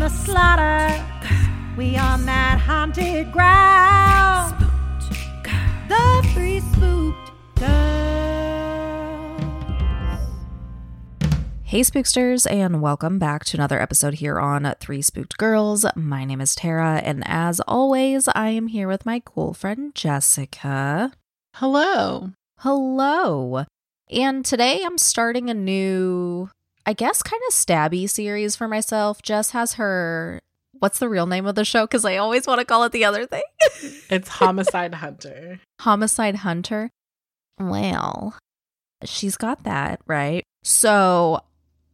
the slaughter, we on that haunted ground. The three spooked girls. Hey, Spooksters, and welcome back to another episode here on Three Spooked Girls. My name is Tara, and as always, I am here with my cool friend Jessica. Hello. Hello. And today I'm starting a new, I guess, kind of stabby series for myself. Jess has her, what's the real name of the show? Because I always want to call it the other thing It's Homicide Hunter. Homicide Hunter. Well, she's got that, right? So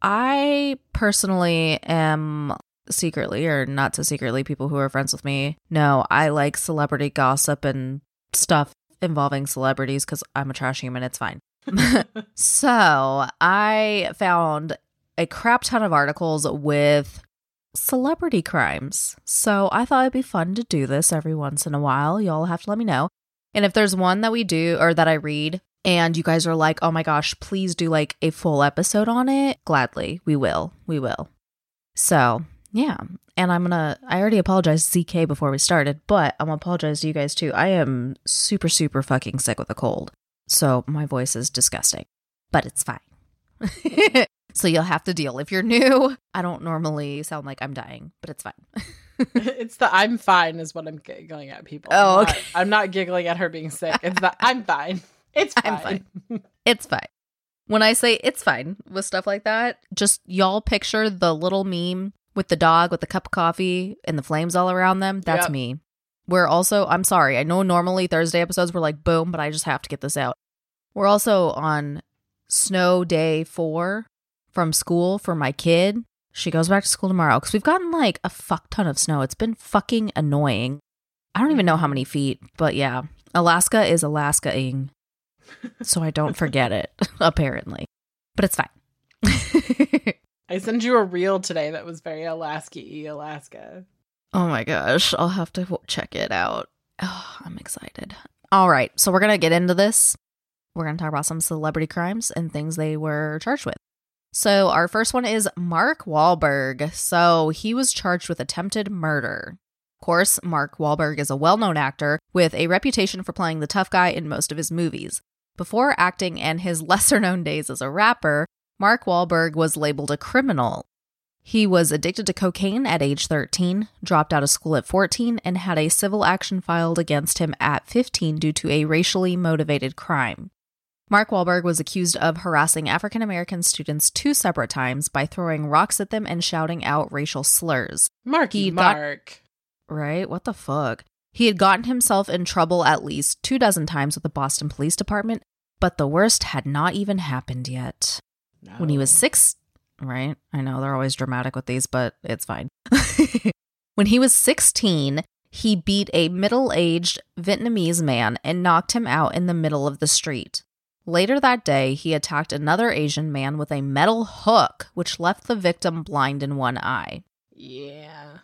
I personally am secretly, or not so secretly, people who are friends with me know I like celebrity gossip and stuff involving celebrities because I'm a trash human. It's fine. so I found a crap ton of articles with celebrity crimes. So I thought it'd be fun to do this every once in a while. Y'all have to let me know. And if there's one that we do or that I read and you guys are like, oh my gosh, please do like a full episode on it, gladly, we will. We will. So, yeah. And I'm gonna, I already apologized to CK before we started, but I'm gonna apologize to you guys too. I am super, super fucking sick with a cold. So my voice is disgusting, but it's fine. so you'll have to deal. If you're new, I don't normally sound like I'm dying, but it's fine. it's the I'm fine is what I'm giggling at people. Oh, I'm not- okay. I'm not giggling at her being sick. It's the I'm fine. It's I'm fine. It's fine. When I say it's fine with stuff like that, just y'all picture the little meme with the dog with the cup of coffee and the flames all around them. That's Yep. me. We're also, I'm sorry, I know normally Thursday episodes were like boom, but I just have to get this out. We're also on snow day four from school for my kid. She goes back to school tomorrow because we've gotten like a fuck ton of snow. It's been fucking annoying. I don't even know how many feet, but yeah, Alaska is Alaska-ing so I don't forget it, apparently. But it's fine. I sent you a reel today that was very Alaska y Alaska. Oh my gosh, I'll have to check it out. Oh, I'm excited. All right, so we're going to get into this. We're going to talk about some celebrity crimes and things they were charged with. So, our first one is Mark Wahlberg. So, he was charged with attempted murder. Of course, Mark Wahlberg is a well known actor with a reputation for playing the tough guy in most of his movies. Before acting and his lesser known days as a rapper, Mark Wahlberg was labeled a criminal. He was addicted to cocaine at age 13, dropped out of school at 14, and had a civil action filed against him at 15 due to a racially motivated crime. Mark Wahlberg was accused of harassing African American students two separate times by throwing rocks at them and shouting out racial slurs. Marky He got- Mark. Right? What the fuck? He had gotten himself in trouble at least two dozen times with the Boston Police Department, but the worst had not even happened yet. When he was No. six, right? I know they're always dramatic with these, but it's fine. when he was 16, he beat a middle aged Vietnamese man and knocked him out in the middle of the street. Later that day, he attacked another Asian man with a metal hook, which left the victim blind in one eye. Yeah.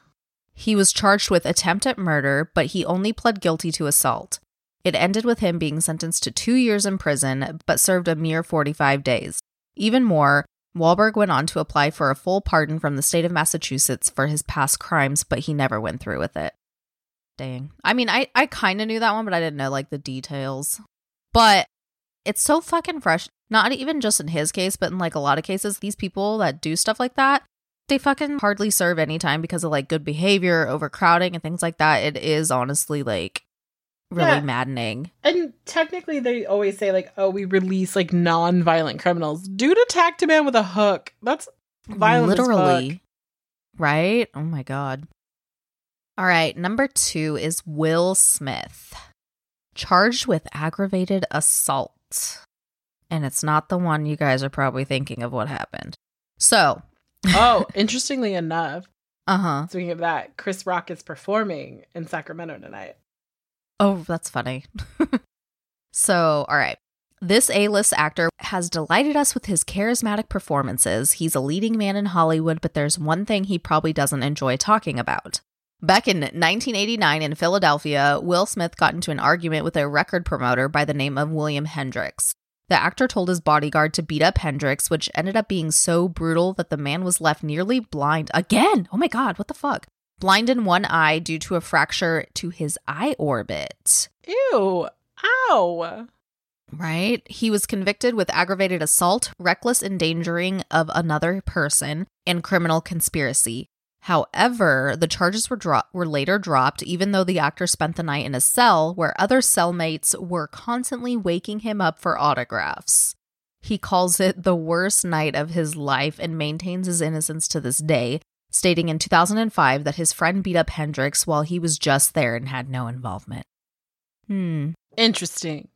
He was charged with attempt at murder, but he only pled guilty to assault. It ended with him being sentenced to two years in prison, but served a mere 45 days. Even more, Wahlberg went on to apply for a full pardon from the state of Massachusetts for his past crimes, but he never went through with it. Dang. I mean, I, I kind of knew that one, but I didn't know like the details. But it's so fucking fresh. Not even just in his case, but in like a lot of cases, these people that do stuff like that, they fucking hardly serve any time because of like good behavior, overcrowding, and things like that. It is honestly like really Yeah. maddening. And technically, they always say like, "Oh, we release like non-violent criminals." Dude attacked a man with a hook. That's violent. Literally. Right? Oh my God. All right. Number two is Will Smith, charged with aggravated assault. And it's not the one you guys are probably thinking of what happened. So, oh, interestingly enough, uh huh. speaking of that, Chris Rock is performing in Sacramento tonight. Oh, that's funny. so, all right. This A list actor has delighted us with his charismatic performances. He's a leading man in Hollywood, but there's one thing he probably doesn't enjoy talking about. Back in 1989 in Philadelphia, Will Smith got into an argument with a record promoter by the name of William Hendricks. The actor told his bodyguard to beat up Hendricks, which ended up being so brutal that the man was left nearly blind again. Oh my God, what the fuck? Blind in one eye due to a fracture to his eye orbit. Ew! Ow! Right? He was convicted with aggravated assault, reckless endangering of another person, and criminal conspiracy. However, the charges were dro- were later dropped even though the actor spent the night in a cell where other cellmates were constantly waking him up for autographs. He calls it the worst night of his life and maintains his innocence to this day, stating in 2005 that his friend beat up Hendrix while he was just there and had no involvement. Hmm. Interesting.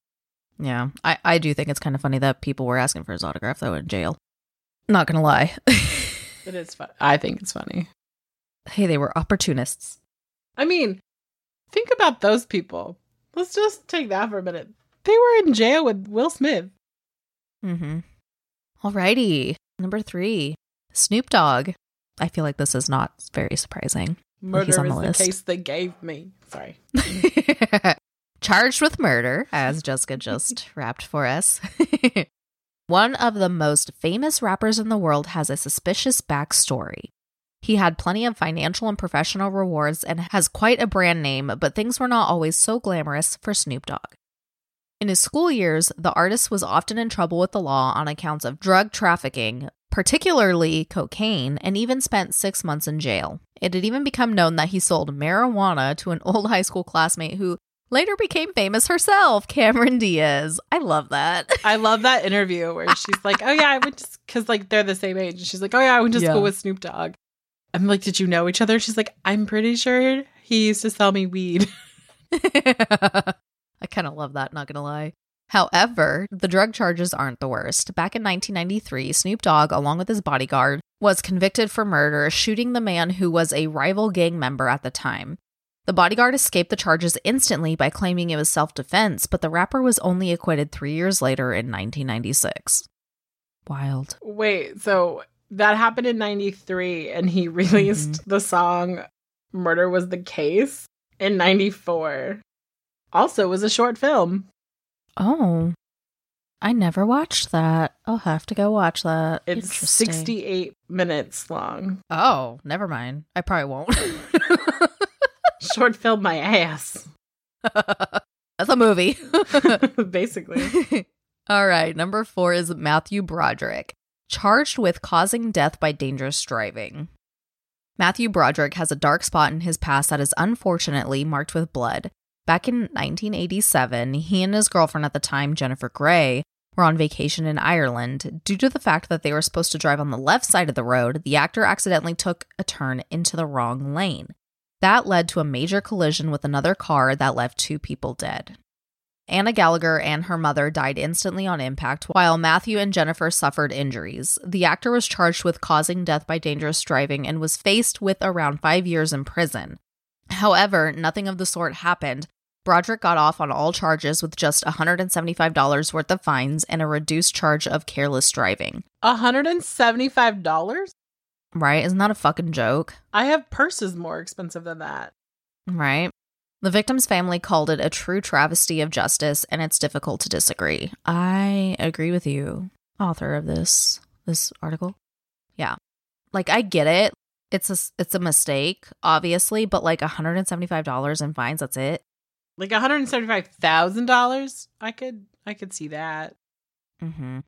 Yeah, I, I do think it's kind of funny that people were asking for his autograph though in jail. Not gonna lie. It is fun. I think it's funny. hey, they were opportunists. I mean, think about those people. Let's just take that for a minute. They were in jail with Will Smith. Mm-hmm. Alrighty. Number three. Snoop Dogg. I feel like this is not very surprising. Murder he's on is the the list. case they gave me. Sorry. Charged with murder, as Jessica just rapped for us. One of the most famous rappers in the world has a suspicious backstory. He had plenty of financial and professional rewards and has quite a brand name, but things were not always so glamorous for Snoop Dogg. In his school years, the artist was often in trouble with the law on accounts of drug trafficking, particularly cocaine, and even spent six months in jail. It had even become known that he sold marijuana to an old high school classmate who later became famous herself, Cameron Diaz. I love that. I love that interview where she's like, "Oh yeah, I went to because like they're the same age." And she's like, "Oh yeah, I went to Yeah. school with Snoop Dogg." I'm like, "Did you know each other?" She's like, "I'm pretty sure he used to sell me weed." I kind of love that, not gonna lie. However, the drug charges aren't the worst. Back in 1993, Snoop Dogg, along with his bodyguard, was convicted for murder, shooting the man who was a rival gang member at the time. The bodyguard escaped the charges instantly by claiming it was self defense, but the rapper was only acquitted three years later in 1996. Wild. Wait, so that happened in '93, and he released Mm-hmm. the song "Murder Was the Case" in '94. Also, it was a short film. Oh, I never watched that. I'll have to go watch that. It's 68 minutes long. Oh, never mind. I probably won't. Short film, my ass. That's a movie. Basically. All right. Number four is Matthew Broderick, charged with causing death by dangerous driving. Matthew Broderick has a dark spot in his past that is unfortunately marked with blood. Back in 1987, he and his girlfriend at the time, Jennifer Grey, were on vacation in Ireland. Due to the fact that they were supposed to drive on the left side of the road, the actor accidentally took a turn into the wrong lane. That led to a major collision with another car that left two people dead. Anna Gallagher and her mother died instantly on impact, while Matthew and Jennifer suffered injuries. The actor was charged with causing death by dangerous driving and was faced with around five years in prison. However, nothing of the sort happened. Broderick got off on all charges with just $175 worth of fines and a reduced charge of careless driving. $175? Right? Isn't that a fucking joke? I have purses more expensive than that. Right? The victim's family called it a true travesty of justice, and it's difficult to disagree. I agree with you, author of this this article. Yeah, like I get it. It's a it's a mistake, obviously, but like one hundred and seventy five dollars in fines. That's it. Like $175,000? I could I could see that. Mm-hmm.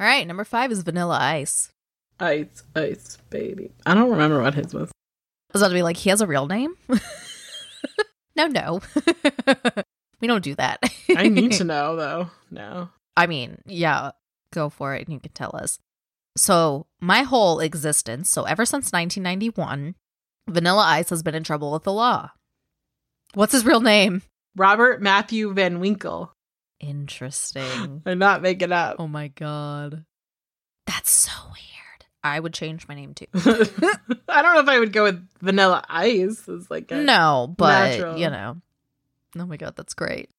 All right, number five is Vanilla Ice. Ice, ice, baby. I don't remember what his was. I was about to be like, he has a real name? no, no. we don't do that. I need to know though. No. I mean, yeah, go for it and you can tell us. So, my whole existence, so ever since 1991, Vanilla Ice has been in trouble with the law. What's his real name? Robert Matthew Van Winkle. Interesting. I'm not making up. oh my god. That's so weird. I would change my name too. I don't know if I would go with Vanilla Ice as like a No, but Natural. you know. Oh my god, that's great.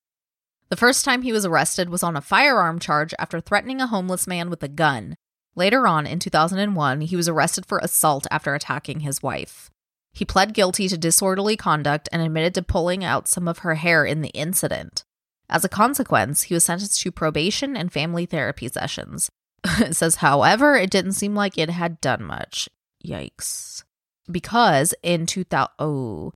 The first time he was arrested was on a firearm charge after threatening a homeless man with a gun. Later on, in 2001, he was arrested for assault after attacking his wife. He pled guilty to disorderly conduct and admitted to pulling out some of her hair in the incident. As a consequence, he was sentenced to probation and family therapy sessions. it says, however, it didn't seem like it had done much. Yikes. Because in 2000, oh,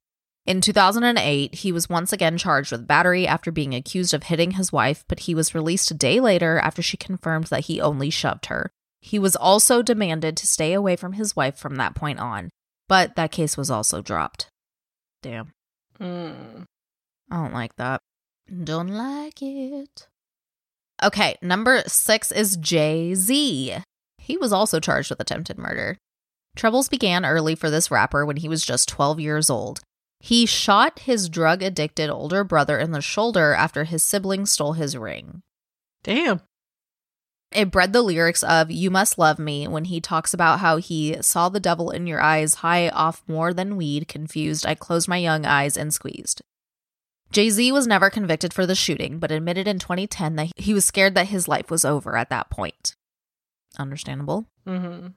in 2008, he was once again charged with battery after being accused of hitting his wife, but he was released a day later after she confirmed that he only shoved her. He was also demanded to stay away from his wife from that point on, but that case was also dropped. Damn. Mm. I don't like that. Don't like it. Okay, number six is Jay Z. He was also charged with attempted murder. Troubles began early for this rapper when he was just 12 years old. He shot his drug addicted older brother in the shoulder after his sibling stole his ring. Damn. It bred the lyrics of You Must Love Me when he talks about how he saw the devil in your eyes, high off more than weed, confused. I closed my young eyes and squeezed. Jay Z was never convicted for the shooting, but admitted in 2010 that he was scared that his life was over at that point. Understandable. Mm-hmm.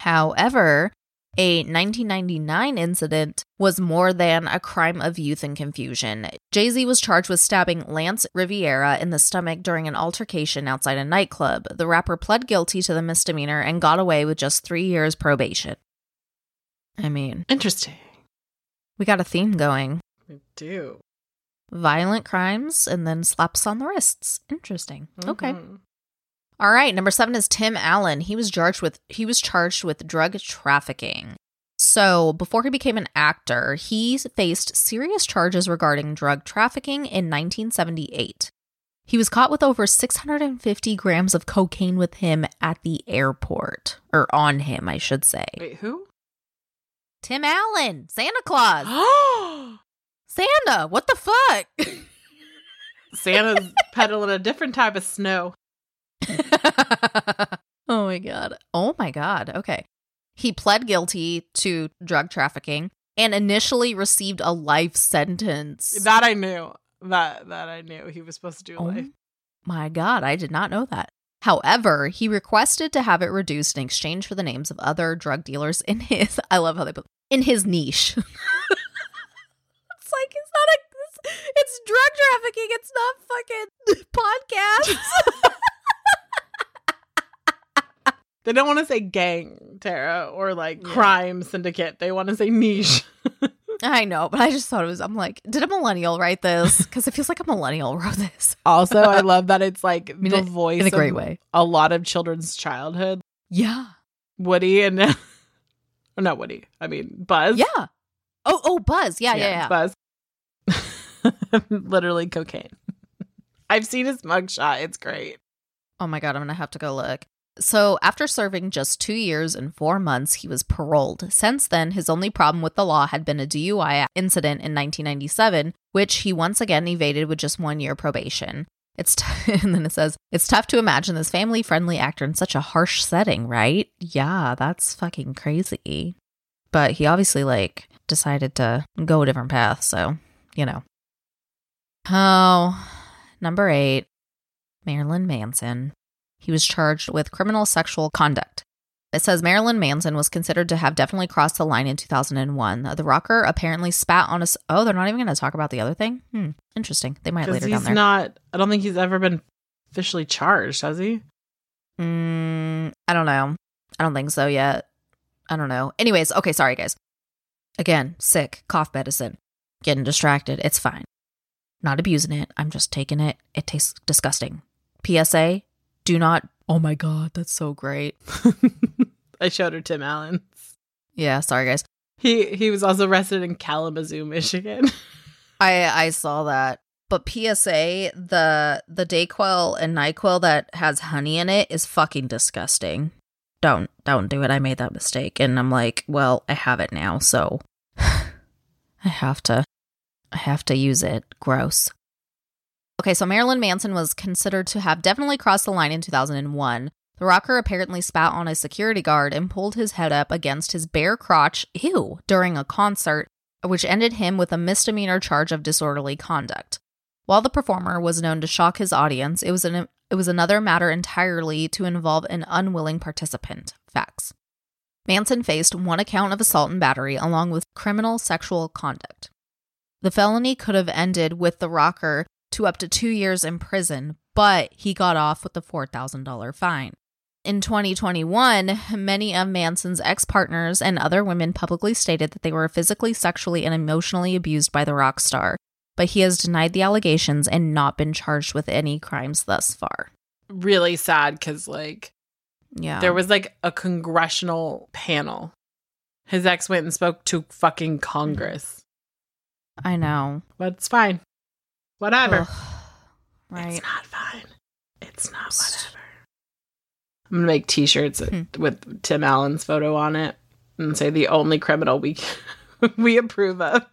However, a 1999 incident was more than a crime of youth and confusion. Jay Z was charged with stabbing Lance Rivera in the stomach during an altercation outside a nightclub. The rapper pled guilty to the misdemeanor and got away with just three years probation. I mean, Interesting. we got a theme going We do. violent crimes and then slaps on the wrists. Interesting. Okay. Mm-hmm. All right, number 7 is Tim Allen. He was charged with he was charged with drug trafficking. So, before he became an actor, he faced serious charges regarding drug trafficking in 1978. He was caught with over 650 grams of cocaine with him at the airport, or on him, I should say. Wait, who? Tim Allen, Santa Claus. Santa, what the fuck? Santa's peddling a different type of snow. oh my god. Oh my god. Okay. He pled guilty to drug trafficking and initially received a life sentence. That I knew. That that I knew he was supposed to do oh life. my god, I did not know that. However, he requested to have it reduced in exchange for the names of other drug dealers in his I love how they put in his niche. it's like it's not a it's, it's drug trafficking, it's not fucking podcasts. They don't want to say gang, Tara, or like Yeah. crime syndicate. They want to say niche. I know, but I just thought it was. I'm like, did a millennial write this? Because it feels like a millennial wrote this Also, I love that it's like mean, the voice in a great of way. a lot of children's childhood. Yeah, Woody and or not Woody. I mean Buzz. yeah. Oh, oh, Buzz. Yeah, yeah, yeah. Buzz. Literally cocaine. I've seen his mugshot. It's great. Oh my god, I'm gonna have to go look. So, after serving just two years and four months, he was paroled. Since then, his only problem with the law had been a DUI incident in 1997, which he once again evaded with just one year probation. It's t- and then it says it's tough to imagine this family-friendly actor in such a harsh setting, right? Yeah, that's fucking crazy. But he obviously like decided to go a different path, so you know. Oh, number eight, Marilyn Manson. He was charged with criminal sexual conduct. It says Marilyn Manson was considered to have definitely crossed the line in 2001. The rocker apparently spat on us. Oh, they're not even going to talk about the other thing? Hmm, interesting. They might later down he's there. not. I don't think he's ever been officially charged, has he? Mm, I don't know. I don't think so yet. I don't know. Anyways, okay, sorry guys. Again, sick, cough medicine, getting distracted. It's fine. Not abusing it. I'm just taking it. It tastes disgusting. PSA, do not. Oh my God, that's so great. I showed her Tim Allen's. Yeah, sorry guys. He he was also arrested in Kalamazoo, Michigan. I I saw that. But PSA, the the Dayquil and NyQuil that has honey in it is fucking disgusting. Don't don't do it. I made that mistake and I'm like, well, I have it now, so I have to I have to use it. Gross. Okay, so Marilyn Manson was considered to have definitely crossed the line in 2001. The rocker apparently spat on a security guard and pulled his head up against his bare crotch, ew, during a concert, which ended him with a misdemeanor charge of disorderly conduct. While the performer was known to shock his audience, it was an it was another matter entirely to involve an unwilling participant. Facts. Manson faced one account of assault and battery along with criminal sexual conduct. The felony could have ended with the rocker to up to 2 years in prison, but he got off with a $4,000 fine. In 2021, many of Manson's ex partners and other women publicly stated that they were physically, sexually, and emotionally abused by the rock star but he has denied the allegations and not been charged with any crimes thus far. really sad because like Yeah. there was like a congressional panel. His ex went and spoke to fucking Congress. I know. But it's fine. Whatever. Ugh. Right. It's not fine. It's not whatever. I'm gonna make T-shirts Hmm. with Tim Allen's photo on it and say the only criminal we we approve of.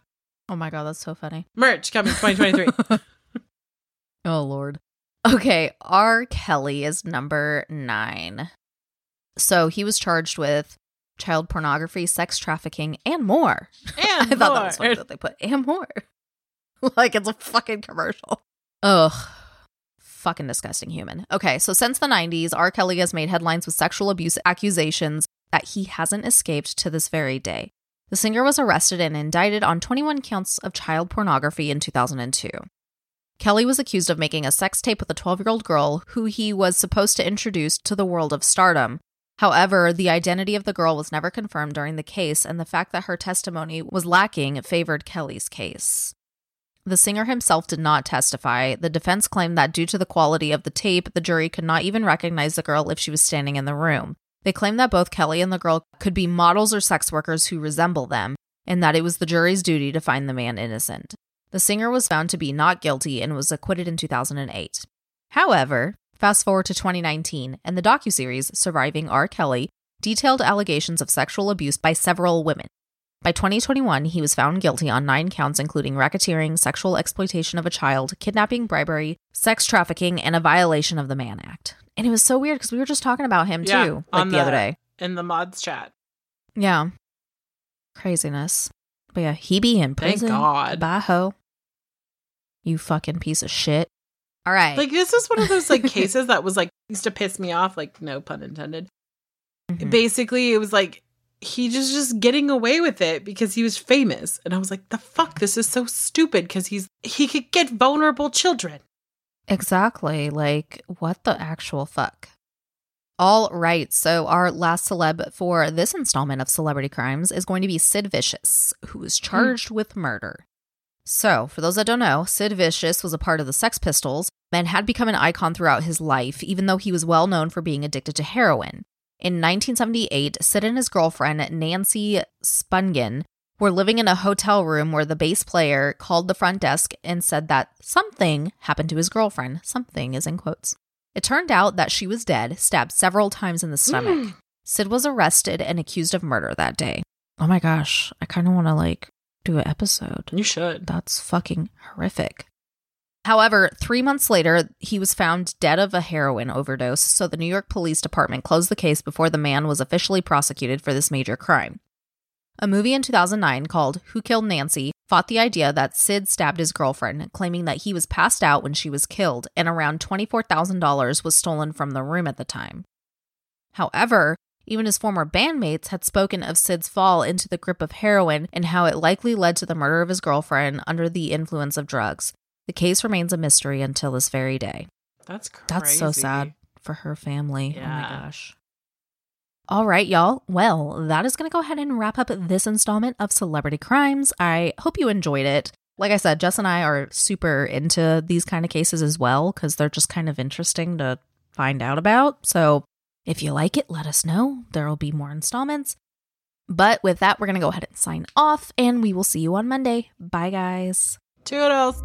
Oh my god, that's so funny. Merch coming 2023. Oh lord. Okay, R. Kelly is number nine. So he was charged with child pornography, sex trafficking, and more. and I thought that was funny that they put and more. like it's a fucking commercial. Ugh. Fucking disgusting human. Okay, so since the 90s, R. Kelly has made headlines with sexual abuse accusations that he hasn't escaped to this very day. The singer was arrested and indicted on 21 counts of child pornography in 2002. Kelly was accused of making a sex tape with a 12 year old girl who he was supposed to introduce to the world of stardom. However, the identity of the girl was never confirmed during the case, and the fact that her testimony was lacking favored Kelly's case. The singer himself did not testify. The defense claimed that due to the quality of the tape, the jury could not even recognize the girl if she was standing in the room. They claimed that both Kelly and the girl could be models or sex workers who resemble them, and that it was the jury's duty to find the man innocent. The singer was found to be not guilty and was acquitted in 2008. However, fast forward to 2019, and the docuseries Surviving R. Kelly detailed allegations of sexual abuse by several women. By 2021, he was found guilty on nine counts, including racketeering, sexual exploitation of a child, kidnapping, bribery, sex trafficking, and a violation of the Mann Act. And it was so weird because we were just talking about him Yeah, too, like on the, other day. in the mods chat. Yeah. Craziness. But yeah, he be in Thank prison. God. Bye ho. You fucking piece of shit. All right. Like this is one of those like cases that was like used to piss me off, like no pun intended. Mhm. Basically, it was like he just just getting away with it because he was famous, and I was like, the fuck, this is so stupid because he's he could get vulnerable children. Exactly. Like, what the actual fuck? All right. So, our last celeb for this installment of Celebrity Crimes is going to be Sid Vicious, who is hmm. charged with murder. So, for those that don't know, Sid Vicious was a part of the Sex Pistols and had become an icon throughout his life, even though he was well known for being addicted to heroin. In 1978, Sid and his girlfriend, Nancy Spungen, were living in a hotel room where the bass player called the front desk and said that something happened to his girlfriend. Something is in quotes. It turned out that she was dead, stabbed several times in the hmm. stomach. Sid was arrested and accused of murder that day. Oh my gosh, I kind of want to like do an episode. You should. That's fucking horrific. However, three months later, he was found dead of a heroin overdose, so the New York Police Department closed the case before the man was officially prosecuted for this major crime. A movie in 2009 called Who Killed Nancy fought the idea that Sid stabbed his girlfriend, claiming that he was passed out when she was killed and around $24,000 was stolen from the room at the time. However, even his former bandmates had spoken of Sid's fall into the grip of heroin and how it likely led to the murder of his girlfriend under the influence of drugs. The case remains a mystery until this very day. That's crazy. That's so sad for her family. Yeah. Oh my gosh. All right, y'all. Well, that is going to go ahead and wrap up this installment of Celebrity Crimes. I hope you enjoyed it. Like I said, Jess and I are super into these kind of cases as well because they're just kind of interesting to find out about. So If you like it, let us know. There will be more installments. But with that, we're going to go ahead and sign off, and we will see you on Monday. Bye, guys. Toodles.